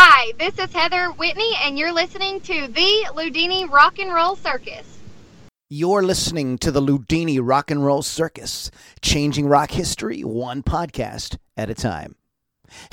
Hi, this is Heather Whitney, and you're listening to the Ludini Rock and Roll Circus. You're listening to the Ludini Rock and Roll Circus, changing rock history one podcast at a time.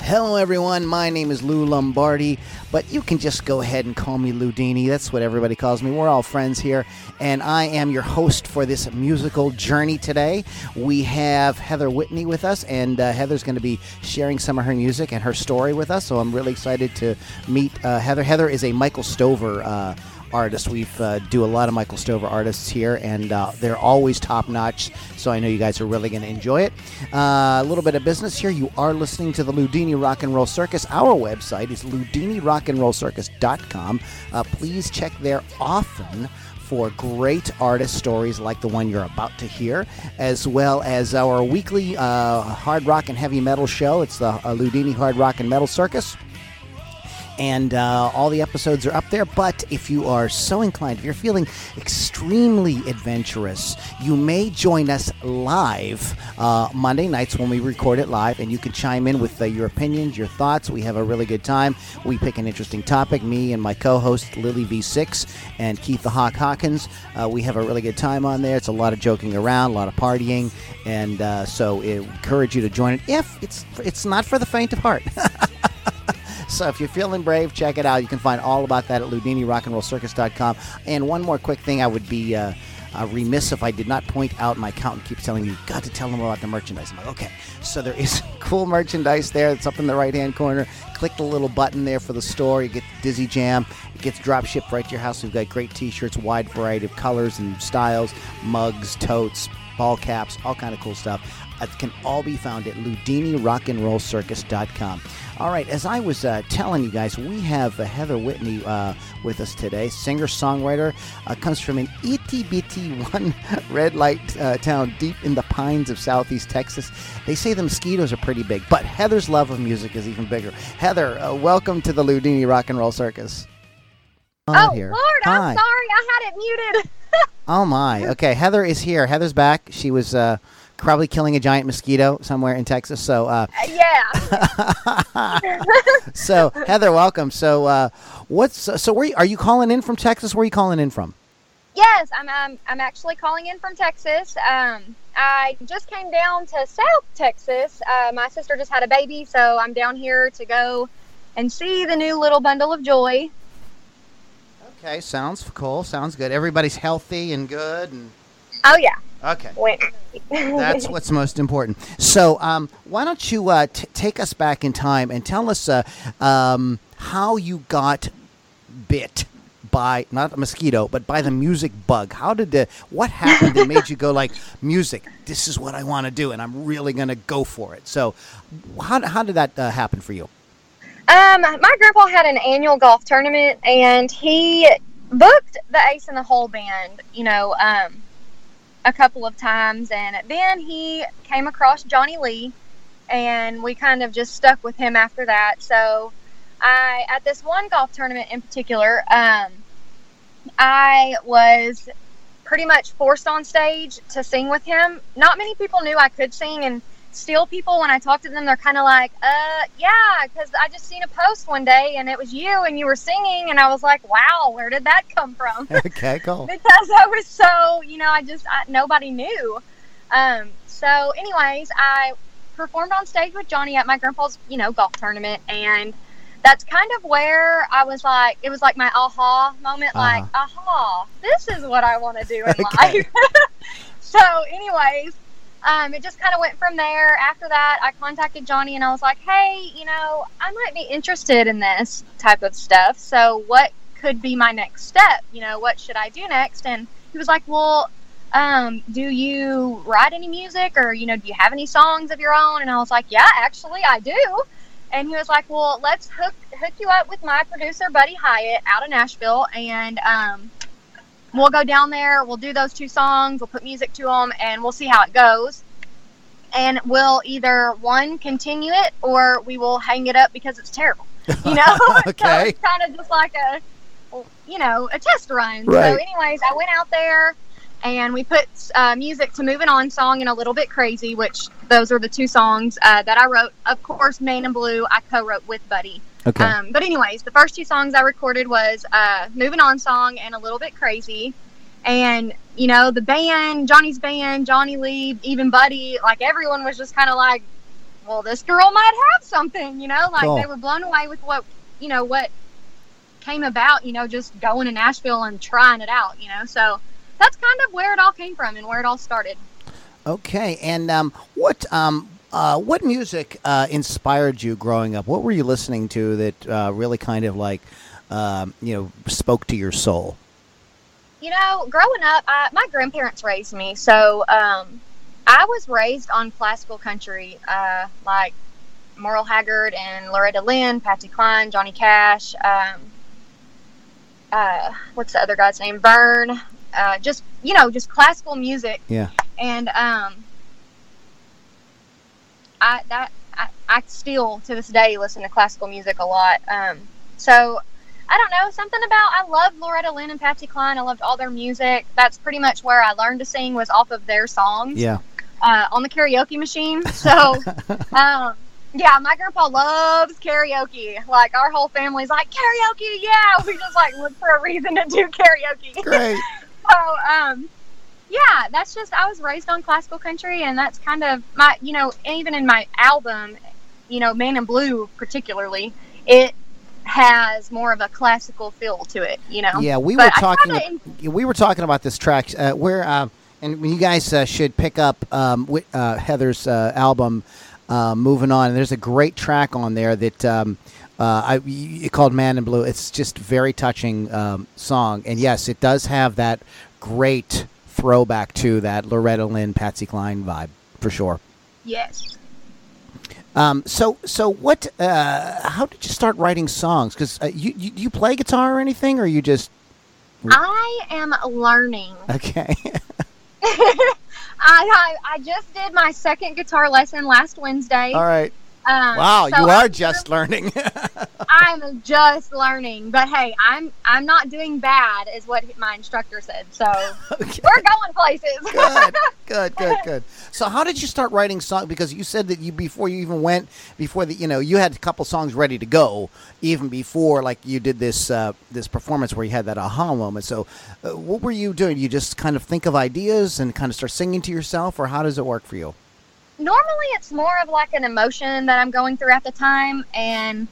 Hello, everyone. My name is Lou Lombardi, but you can just go ahead and call me Ludini. That's what everybody calls me. We're all friends here, and I am your host for this musical journey today. We have Heather Whitney with us, and uh, Heather's going to be sharing some of her music and her story with us. So I'm really excited to meet uh, Heather. Heather is a Michael Stover. Uh, artists. We've uh, do a lot of Michael Stover artists here, and uh, they're always top notch. So I know you guys are really going to enjoy it. Uh, a little bit of business here. You are listening to the Ludini Rock and Roll Circus. Our website is ludinirockandrollcircus.com. Uh, please check there often for great artist stories like the one you're about to hear, as well as our weekly uh, hard rock and heavy metal show. It's the uh, Ludini Hard Rock and Metal Circus and uh, all the episodes are up there. But if you are so inclined, if you're feeling extremely adventurous, you may join us live uh, Monday nights when we record it live, and you can chime in with uh, your opinions, your thoughts. We have a really good time. We pick an interesting topic. Me and my co-host Lily V6 and Keith the Hawk Hawkins. Uh, we have a really good time on there. It's a lot of joking around, a lot of partying, and uh, so I encourage you to join it. If it's it's not for the faint of heart. So if you're feeling brave, check it out. You can find all about that at LudiniRockandRollCircus.com. And one more quick thing I would be uh, uh, remiss if I did not point out. My accountant keeps telling me, you got to tell them about the merchandise. I'm like, okay. So there is cool merchandise there. It's up in the right hand corner. Click the little button there for the store. You get Dizzy Jam. It gets drop shipped right to your house. We've got great t shirts, wide variety of colors and styles, mugs, totes, ball caps, all kind of cool stuff. It can all be found at LudiniRockandRollCircus.com. All right, as I was uh, telling you guys, we have uh, Heather Whitney uh, with us today, singer songwriter, uh, comes from an itty bitty one red light uh, town deep in the pines of southeast Texas. They say the mosquitoes are pretty big, but Heather's love of music is even bigger. Heather, uh, welcome to the Ludini Rock and Roll Circus. oh, here. Lord, Hi. I'm sorry, I had it muted. oh, my. Okay, Heather is here. Heather's back. She was probably killing a giant mosquito somewhere in Texas. So uh, yeah. so Heather, welcome. So uh, what's so where are you calling in from Texas? Where are you calling in from? Yes, I'm. I'm, I'm actually calling in from Texas. Um, I just came down to South Texas. Uh, my sister just had a baby, so I'm down here to go and see the new little bundle of joy. Okay, sounds cool. Sounds good. Everybody's healthy and good. And... Oh yeah. Okay. That's what's most important. So, um, why don't you uh, t- take us back in time and tell us uh, um, how you got bit by not a mosquito, but by the music bug? How did the what happened that made you go like music? This is what I want to do, and I'm really going to go for it. So, how how did that uh, happen for you? Um, my grandpa had an annual golf tournament, and he booked the Ace in the Hole band. You know, um, a couple of times. And then he came across Johnny Lee, and we kind of just stuck with him after that. So I, at this one golf tournament in particular, um, I was pretty much forced on stage to sing with him. Not many people knew I could sing, and still people when I talk to them, they're kind of like, uh, yeah, because I just seen a post one day and it was you and you were singing, and I was like, wow, where did that come from? Okay, cool. because I was so, you know, I just I, nobody knew. Um, so, anyways, I performed on stage with Johnny at my grandpa's, you know, golf tournament, and that's kind of where I was like, it was like my aha moment, uh-huh. like, aha, this is what I want to do in okay. life. so, anyways, um, it just kind of went from there. After that, I contacted Johnny and I was like, hey, you know, I might be interested in this type of stuff. So, what could be my next step? You know, what should I do next? And he was like, well, um, do you write any music or, you know, do you have any songs of your own? And I was like, yeah, actually, I do. And he was like, well, let's hook, hook you up with my producer, Buddy Hyatt, out of Nashville. And, um, we'll go down there, we'll do those two songs, we'll put music to them, and we'll see how it goes. And we'll either one continue it or we will hang it up because it's terrible. You know, okay. so it's kind of just like a, you know, a test run. Right. So, anyways, I went out there and we put uh, music to "Moving On" song and "A Little Bit Crazy," which those are the two songs uh, that I wrote. Of course, "Man in Blue" I co-wrote with Buddy. Okay. Um, but anyways, the first two songs I recorded was uh, "Moving On" song and "A Little Bit Crazy," and you know the band, Johnny's band, Johnny Lee, even Buddy, like everyone was just kind of like, "Well, this girl might have something," you know, like Cool. they were blown away with what you know what came about, you know, just going to Nashville and trying it out, you know. So that's kind of where it all came from and where it all started. Okay, and um, what um, uh, what music uh, inspired you growing up? What were you listening to that uh, really kind of like um, you know spoke to your soul? You know, growing up, I, my grandparents raised me, so um, I was raised on classical country, uh, like Merle Haggard and Loretta Lynn, Patsy Cline, Johnny Cash. Um, uh, what's the other guy's name? Vern. Uh, just you know, just classical music, Yeah. and um, I that I, I still to this day listen to classical music a lot. Um, so I don't know something about I love Loretta Lynn and Patsy Cline. I loved all their music. That's pretty much where I learned to sing was off of their songs Yeah. uh, on the karaoke machine. So um, yeah, my grandpa loves karaoke. Like our whole family's like karaoke. Yeah, we just like look for a reason to do karaoke. Great. So, um, yeah, that's just I was raised on classical country, and that's kind of my, you know, even in my album, you know, Man in Blue particularly, it has more of a classical feel to it, you know. Yeah, we But were talking. kinda we were talking about this track uh, where, uh, and you guys uh, should pick up um, uh, Heather's uh, album. Uh, moving on, and there's a great track on there that um, uh, I called "Man in Blue." It's just very touching um, song, and yes, it does have that great throwback to that Loretta Lynn, Patsy Cline vibe for sure. Yes. Um, so, so what? Uh, how did you start writing songs? Because uh, you, you do you play guitar or anything, or you just I am learning. okay? I, I I just did my second guitar lesson last Wednesday. All right. Um, Wow, so you I'm are just learning. I'm just learning, but hey, I'm I'm not doing bad, is what my instructor said. So okay. we're going places. Good, good, good, good. So, how did you start writing songs? Because you said that you before you even went before the you know you had a couple songs ready to go even before like you did this uh, this performance where you had that aha moment. So, uh, what were you doing? You just kind of think of ideas and kind of start singing to yourself, or how does it work for you? Normally, it's more of like an emotion that I'm going through at the time, and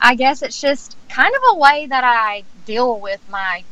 I guess it's just kind of a way that I deal with my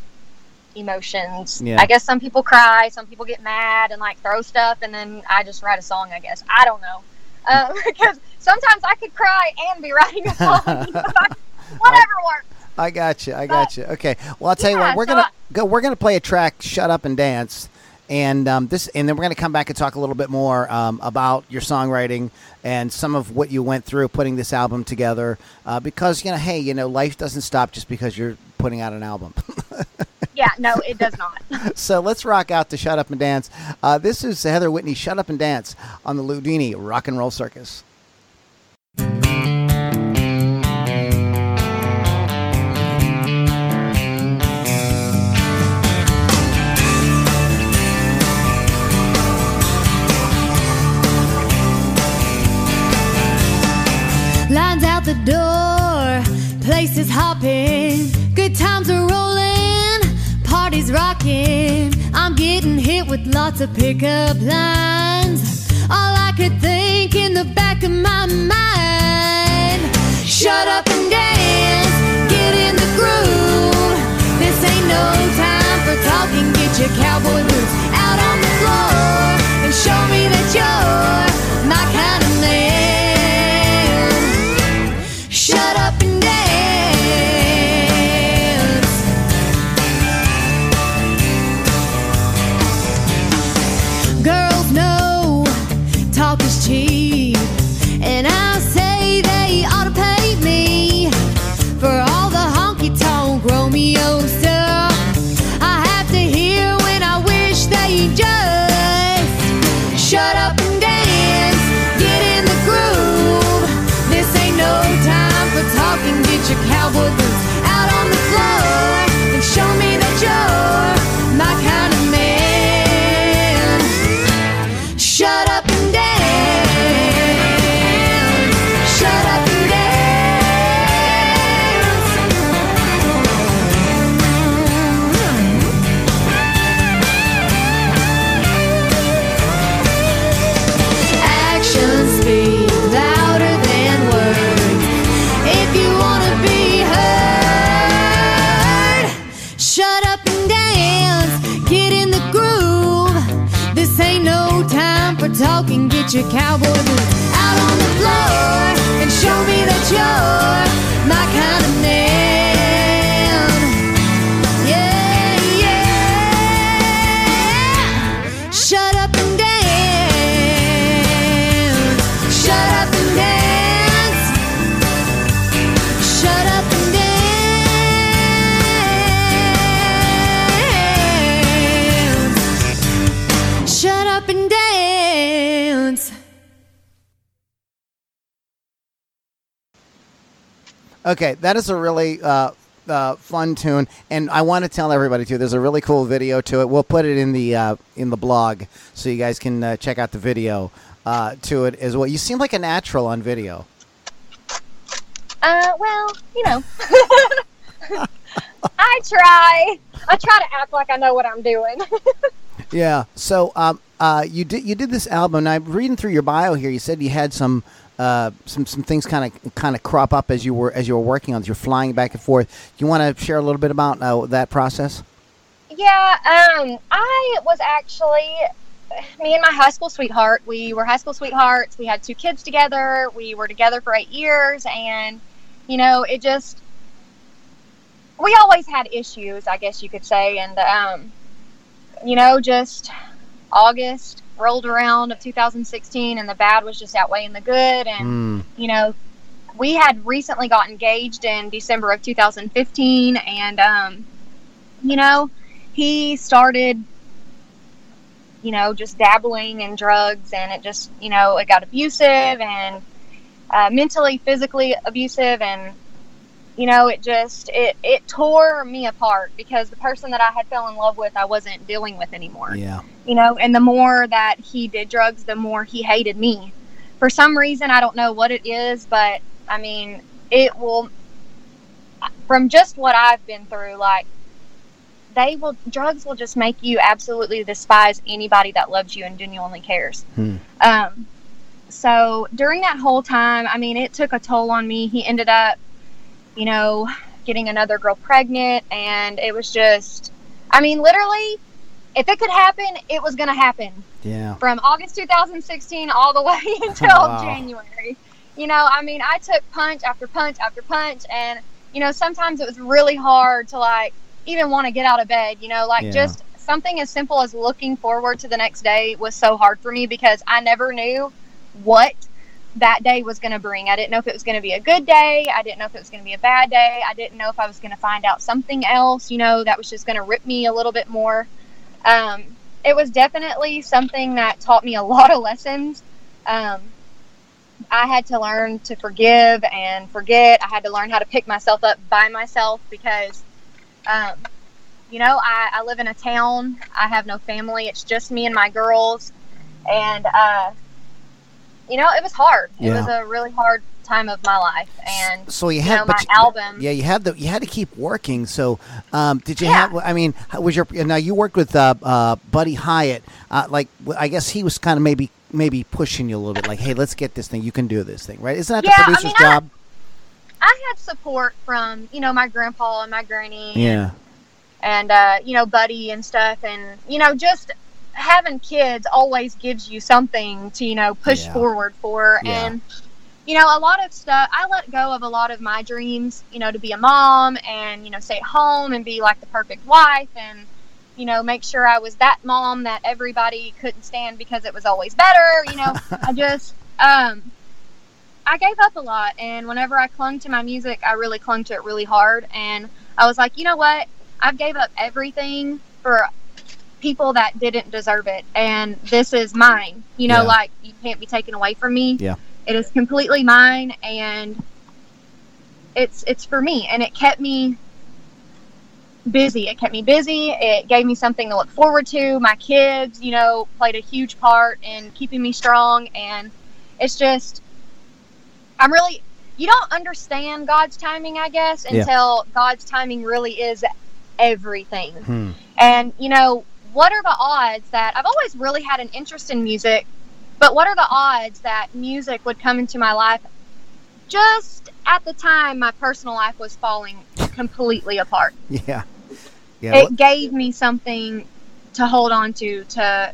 emotions. Yeah. I guess some people cry, some people get mad and like throw stuff, and then I just write a song. I guess I don't know. Uh, because sometimes I could cry and be writing a song. Whatever works. I got you. I got you. Okay. Well, I'll tell you what. We're so gonna I- go. We're gonna play a track. Shut up and dance. And um, this, and then we're gonna come back and talk a little bit more um, about your songwriting and some of what you went through putting this album together. Uh, because you know, hey, you know, life doesn't stop just because you're putting out an album. Yeah, no, it does not. so let's rock out to "Shut Up and Dance." Uh, this is Heather Whitney. "Shut Up and Dance" on the Ludini Rock and Roll Circus. Places hopping, good times are rolling, parties rocking. I'm getting hit with lots of pickup lines. All I could think in the back of my mind. Shut up and dance, get in the groove. This ain't no time for talking. Get your cowboy boots out on the floor and show me that you're Okay, that is a really uh, uh, fun tune, and I want to tell everybody too. There's a really cool video to it. We'll put it in the uh, in the blog so you guys can uh, check out the video uh, to it as well. You seem like a natural on video. Uh, well, you know, I try. I try to act like I know what I'm doing. Yeah. So um, uh, you did you did this album. And I'm reading through your bio here. You said you had some. Uh, some some things kind of kind of crop up as you were as you were working on. it. You're flying back and forth. You want to share a little bit about uh, that process? Yeah, um, I was actually me and my high school sweetheart. We were high school sweethearts. We had two kids together. We were together for eight years, and you know, it just we always had issues, I guess you could say, and um, you know, just August rolled around of 2016, and the bad was just outweighing the good, and Mm. you know, we had recently got engaged in December of 2015, and um, you know, he started, you know, just dabbling in drugs, and it just, you know, it got abusive and uh, mentally, physically abusive, and you know, it just it it tore me apart because the person that I had fell in love with, I wasn't dealing with anymore Yeah. You know and the more that he did drugs the more he hated me. For some reason i don't know what it is but i mean it will from just what i've been through like they will drugs will just make you absolutely despise anybody that loves you and genuinely cares. Hmm. um so during that whole time i mean it took a toll on me. He ended up you know getting another girl pregnant and it was just i mean literally if it could happen it was going to happen Yeah. from august 2016 all the way until oh, Wow. january you know i mean i took punch after punch after punch and you know sometimes it was really hard to like even want to get out of bed you know like Yeah. just something as simple as looking forward to the next day was so hard for me because i never knew what that day was going to bring. I didn't know if it was going to be a good day. I didn't know if it was going to be a bad day. I didn't know if I was going to find out something else, you know, that was just going to rip me a little bit more. Um, it was definitely something that taught me a lot of lessons. Um, I had to learn to forgive and forget. I had to learn how to pick myself up by myself because, um, you know, I, I live in a town. I have no family. It's just me and my girls. And, uh, you know, it was hard. It Yeah. was a really hard time of my life. And, So you you had know, my you- album. Yeah, you had the you had to keep working. So, um, did you Yeah. have? I mean, was your now you worked with uh, uh, Buddy Hyatt? Uh, like, I guess he was kind of maybe maybe pushing you a little bit, like, hey, let's get this thing. You can do this thing, right? Isn't that Yeah, the I producer's mean, I- job? I had support from, you know, my grandpa and my granny. yeah, and uh, you know buddy and stuff and you know just having kids always gives you something to you know push Yeah. forward for Yeah. and you know a lot of stuff i let go of a lot of my dreams you know to be a mom and you know stay at home and be like the perfect wife and you know make sure i was that mom that everybody couldn't stand because it was always better you know i just um i gave up a lot and whenever i clung to my music i really clung to it really hard and i was like you know what i've gave up everything for people that didn't deserve it and this is mine you know Yeah. like you can't be taken away from me Yeah. It is completely mine and it's it's for me and it kept me busy it kept me busy it gave me something to look forward to my kids you know played a huge part in keeping me strong and it's just i'm really you don't understand god's timing i guess Yeah. until god's timing really is everything Hmm. and, you know, what are the odds that I've always really had an interest in music, but what are the odds that music would come into my life just at the time my personal life was falling completely apart? yeah, yeah. It gave me something to hold on to, to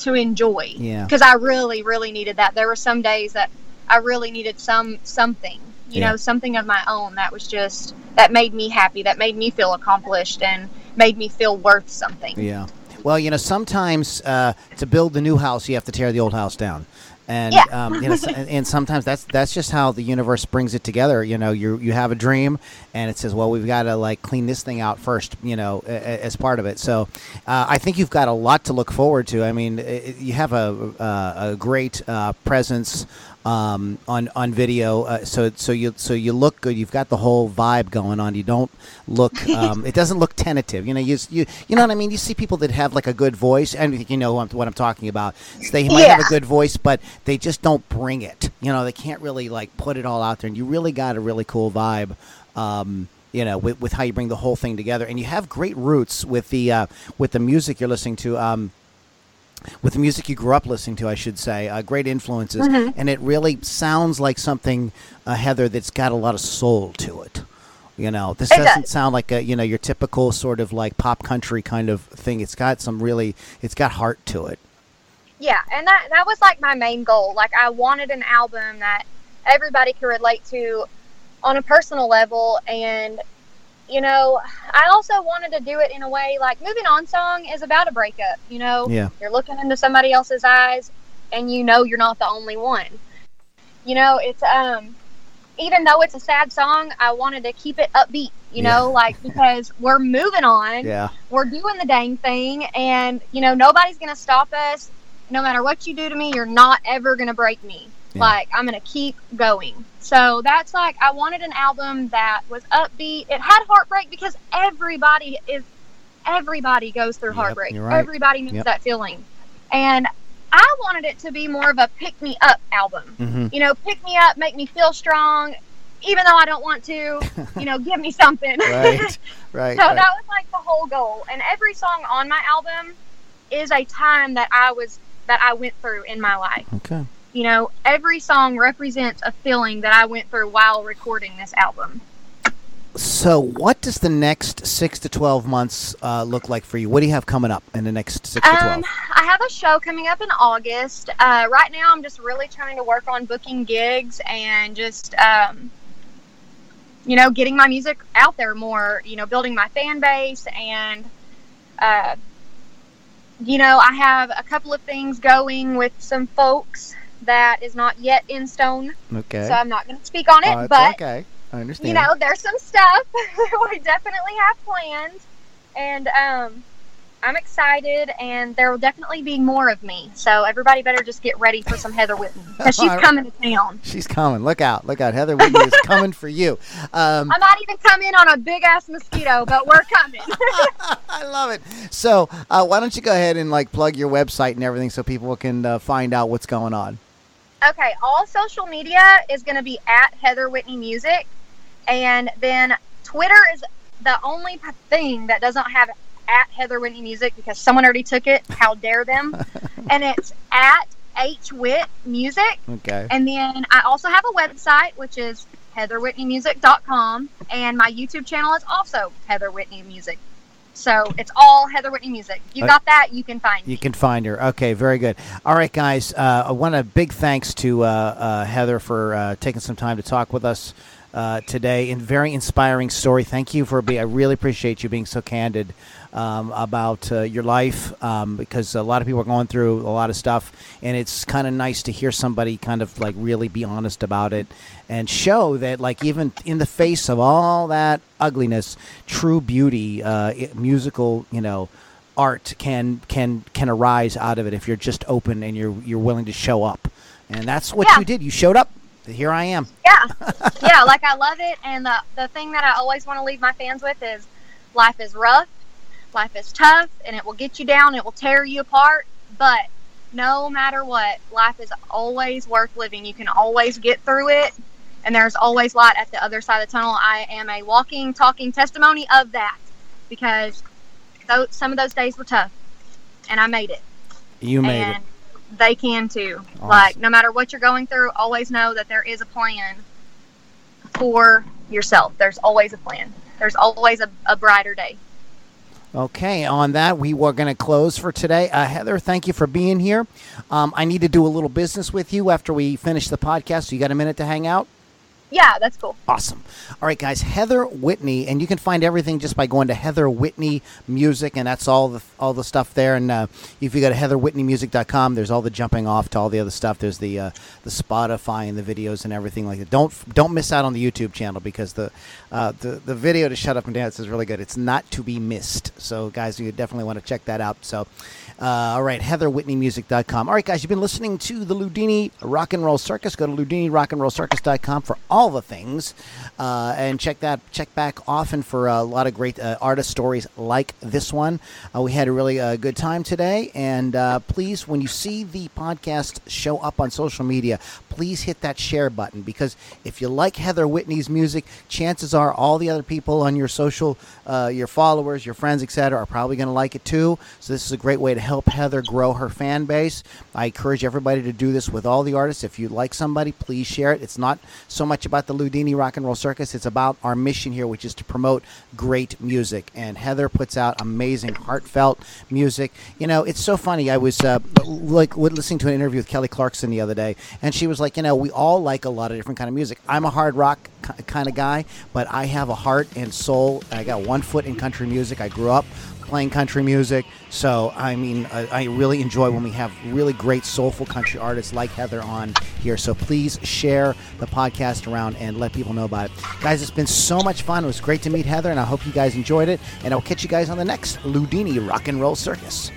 to enjoy. Yeah. Because I really, really needed that. There were some days that I really needed some something, you Yeah. know, something of my own that was just that made me happy, that made me feel accomplished, and made me feel worth something. Yeah. Well, you know, sometimes uh, to build the new house, you have to tear the old house down. And Yeah. um, you know, and, and sometimes that's that's just how the universe brings it together. You know, you you have a dream, and it says, "Well, we've got to like clean this thing out first, You know, a, a- as part of it. So, uh, I think you've got a lot to look forward to. I mean, i- i you have a uh, a great uh, presence um, on on video. Uh, so so you so you look good. You've got the whole vibe going on. You don't look. Um, it doesn't look tentative. You know you you you know what I mean. You see people that have like a good voice. and you know what I'm, what I'm talking about. So they might have a good voice, but they just don't bring it. You know they can't really like put it all out there. And you really got a really cool vibe. Um, you know, with, with how you bring the whole thing together, and you have great roots with the uh, with the music you're listening to. Um, with the music you grew up listening to, I should say, uh, great influences, and it really sounds like something, uh, Heather, that's got a lot of soul to it. You know, this It doesn't does. sound like a you know your typical sort of like pop country kind of thing. It's got some really, it's got heart to it. Yeah, and that that was like my main goal. Like I wanted an album that everybody could relate to on a personal level and you know, I also wanted to do it in a way like Moving On song is about a breakup, you know. Yeah. You're looking into somebody else's eyes and you know you're not the only one. You know, it's um even though it's a sad song, I wanted to keep it upbeat, you Yeah. know, like because we're moving on Yeah, we're doing the dang thing and you know nobody's gonna stop us no matter what you do to me you're not ever gonna break me Yeah. like i'm gonna keep going so that's like i wanted an album that was upbeat it had heartbreak because everybody is everybody goes through heartbreak right. everybody knows Yep. that feeling and i wanted it to be more of a pick me up album hmm you know pick me up make me feel strong even though i don't want to you know give me something right, right. so right. that was like the whole goal. And every song on my album is a time that I was that I went through in my life. okay. You know, every song represents a feeling that I went through while recording this album. So, what does the next six to twelve months uh, look like for you? What do you have coming up in the next six to twelve? Um, I have a show coming up in August. Uh, right now, I'm just really trying to work on booking gigs and just, um, you know, getting my music out there more. You know, building my fan base and, uh, you know, I have a couple of things going with some folks that is not yet in stone, okay. so I'm not going to speak on it. It's but okay. I understand. you know, there's some stuff we definitely have planned, and um, I'm excited, and there will definitely be more of me. So everybody better just get ready for some Heather Whitney because she's coming to town. She's coming. Look out. Look out. Heather Whitney is coming for you. Um, I might even come in on a big ass mosquito, but we're coming. I love it. So, uh, why don't you go ahead and like plug your website and everything so people can uh, find out what's going on? Okay, all social media is going to be at Heather Whitney Music, and then Twitter is the only thing that doesn't have at Heather Whitney Music because someone already took it. How dare them? and it's at H Wit Music. Okay. And then I also have a website, which is heatherwhitneymusic.com. And my YouTube channel is also Heather Whitney Music. So it's all Heather Whitney Music. You Uh, got that? You can find me. You can find her. Okay, very good. All right, guys. Uh, I want a big thanks to uh, uh, Heather for uh, taking some time to talk with us uh, today. And very inspiring story. Thank you for being. I really appreciate you being so candid um, about uh, your life um, because a lot of people are going through a lot of stuff, and it's kind of nice to hear somebody kind of like really be honest about it and show that like even in the face of all that ugliness, true beauty, uh, musical, you know art can can can arise out of it if you're just open and you're you're willing to show up and that's what Yeah. you did you showed up here i am Yeah. yeah, like I love it. And the, the thing that I always want to leave my fans with is life is rough, life is tough, and it will get you down, it will tear you apart. But no matter what, life is always worth living. You can always get through it, and there's always light at the other side of the tunnel. I am a walking, talking testimony of that because those, some of those days were tough, and I made it. you made and it they can too. Awesome. Like no matter what you're going through, always know that there is a plan for yourself. There's always a plan. There's always a, a brighter day. Okay, on that, we were going to close for today. Uh, Heather, thank you for being here. Um, I need to do a little business with you after we finish the podcast. So you got a minute to hang out? Yeah, that's cool. Awesome. All right, guys. Heather Whitney, and you can find everything just by going to Heather Whitney Music, and that's all the all the stuff there. And uh, if you go to heatherwhitneymusic.com, there's all the jumping off to all the other stuff. There's the uh, the Spotify and the videos and everything like that. Don't don't miss out on the YouTube channel because the uh, the the video to Shut Up and Dance is really good. It's not to be missed. So, guys, you definitely want to check that out. So, uh, all right, heatherwhitneymusic.com. All right, guys, you've been listening to the Ludini Rock and Roll Circus. Go to ludinirockandrollcircus.com for all the things, uh, and check that check back often for a lot of great uh, artist stories like this one. Uh, we had a really uh, good time today, and uh, please, when you see the podcast show up on social media, please hit that share button because if you like Heather Whitney's music, chances are all the other people on your social, uh, your followers, your friends, etc., are probably going to like it too. So this is a great way to help Heather grow her fan base. I encourage everybody to do this with all the artists. If you like somebody, please share it. It's not so much about the Ludini Rock and Roll Circus; it's about our mission here, which is to promote great music. And Heather puts out amazing, heartfelt music. You know, it's so funny. I was uh, like listening to an interview with Kelly Clarkson the other day, and she was like, you know, we all like a lot of different kind of music. I'm a hard rock kind of guy, but I have a heart and soul. I got one foot in country music. I grew up playing country music. So, I mean, I, I, really enjoy when we have really great soulful country artists like Heather on here. So, please share the podcast around and let people know about it. Guys, it's been so much fun. It was great to meet Heather, and I hope you guys enjoyed it. And I'll catch you guys on the next Ludini Rock and Roll Circus.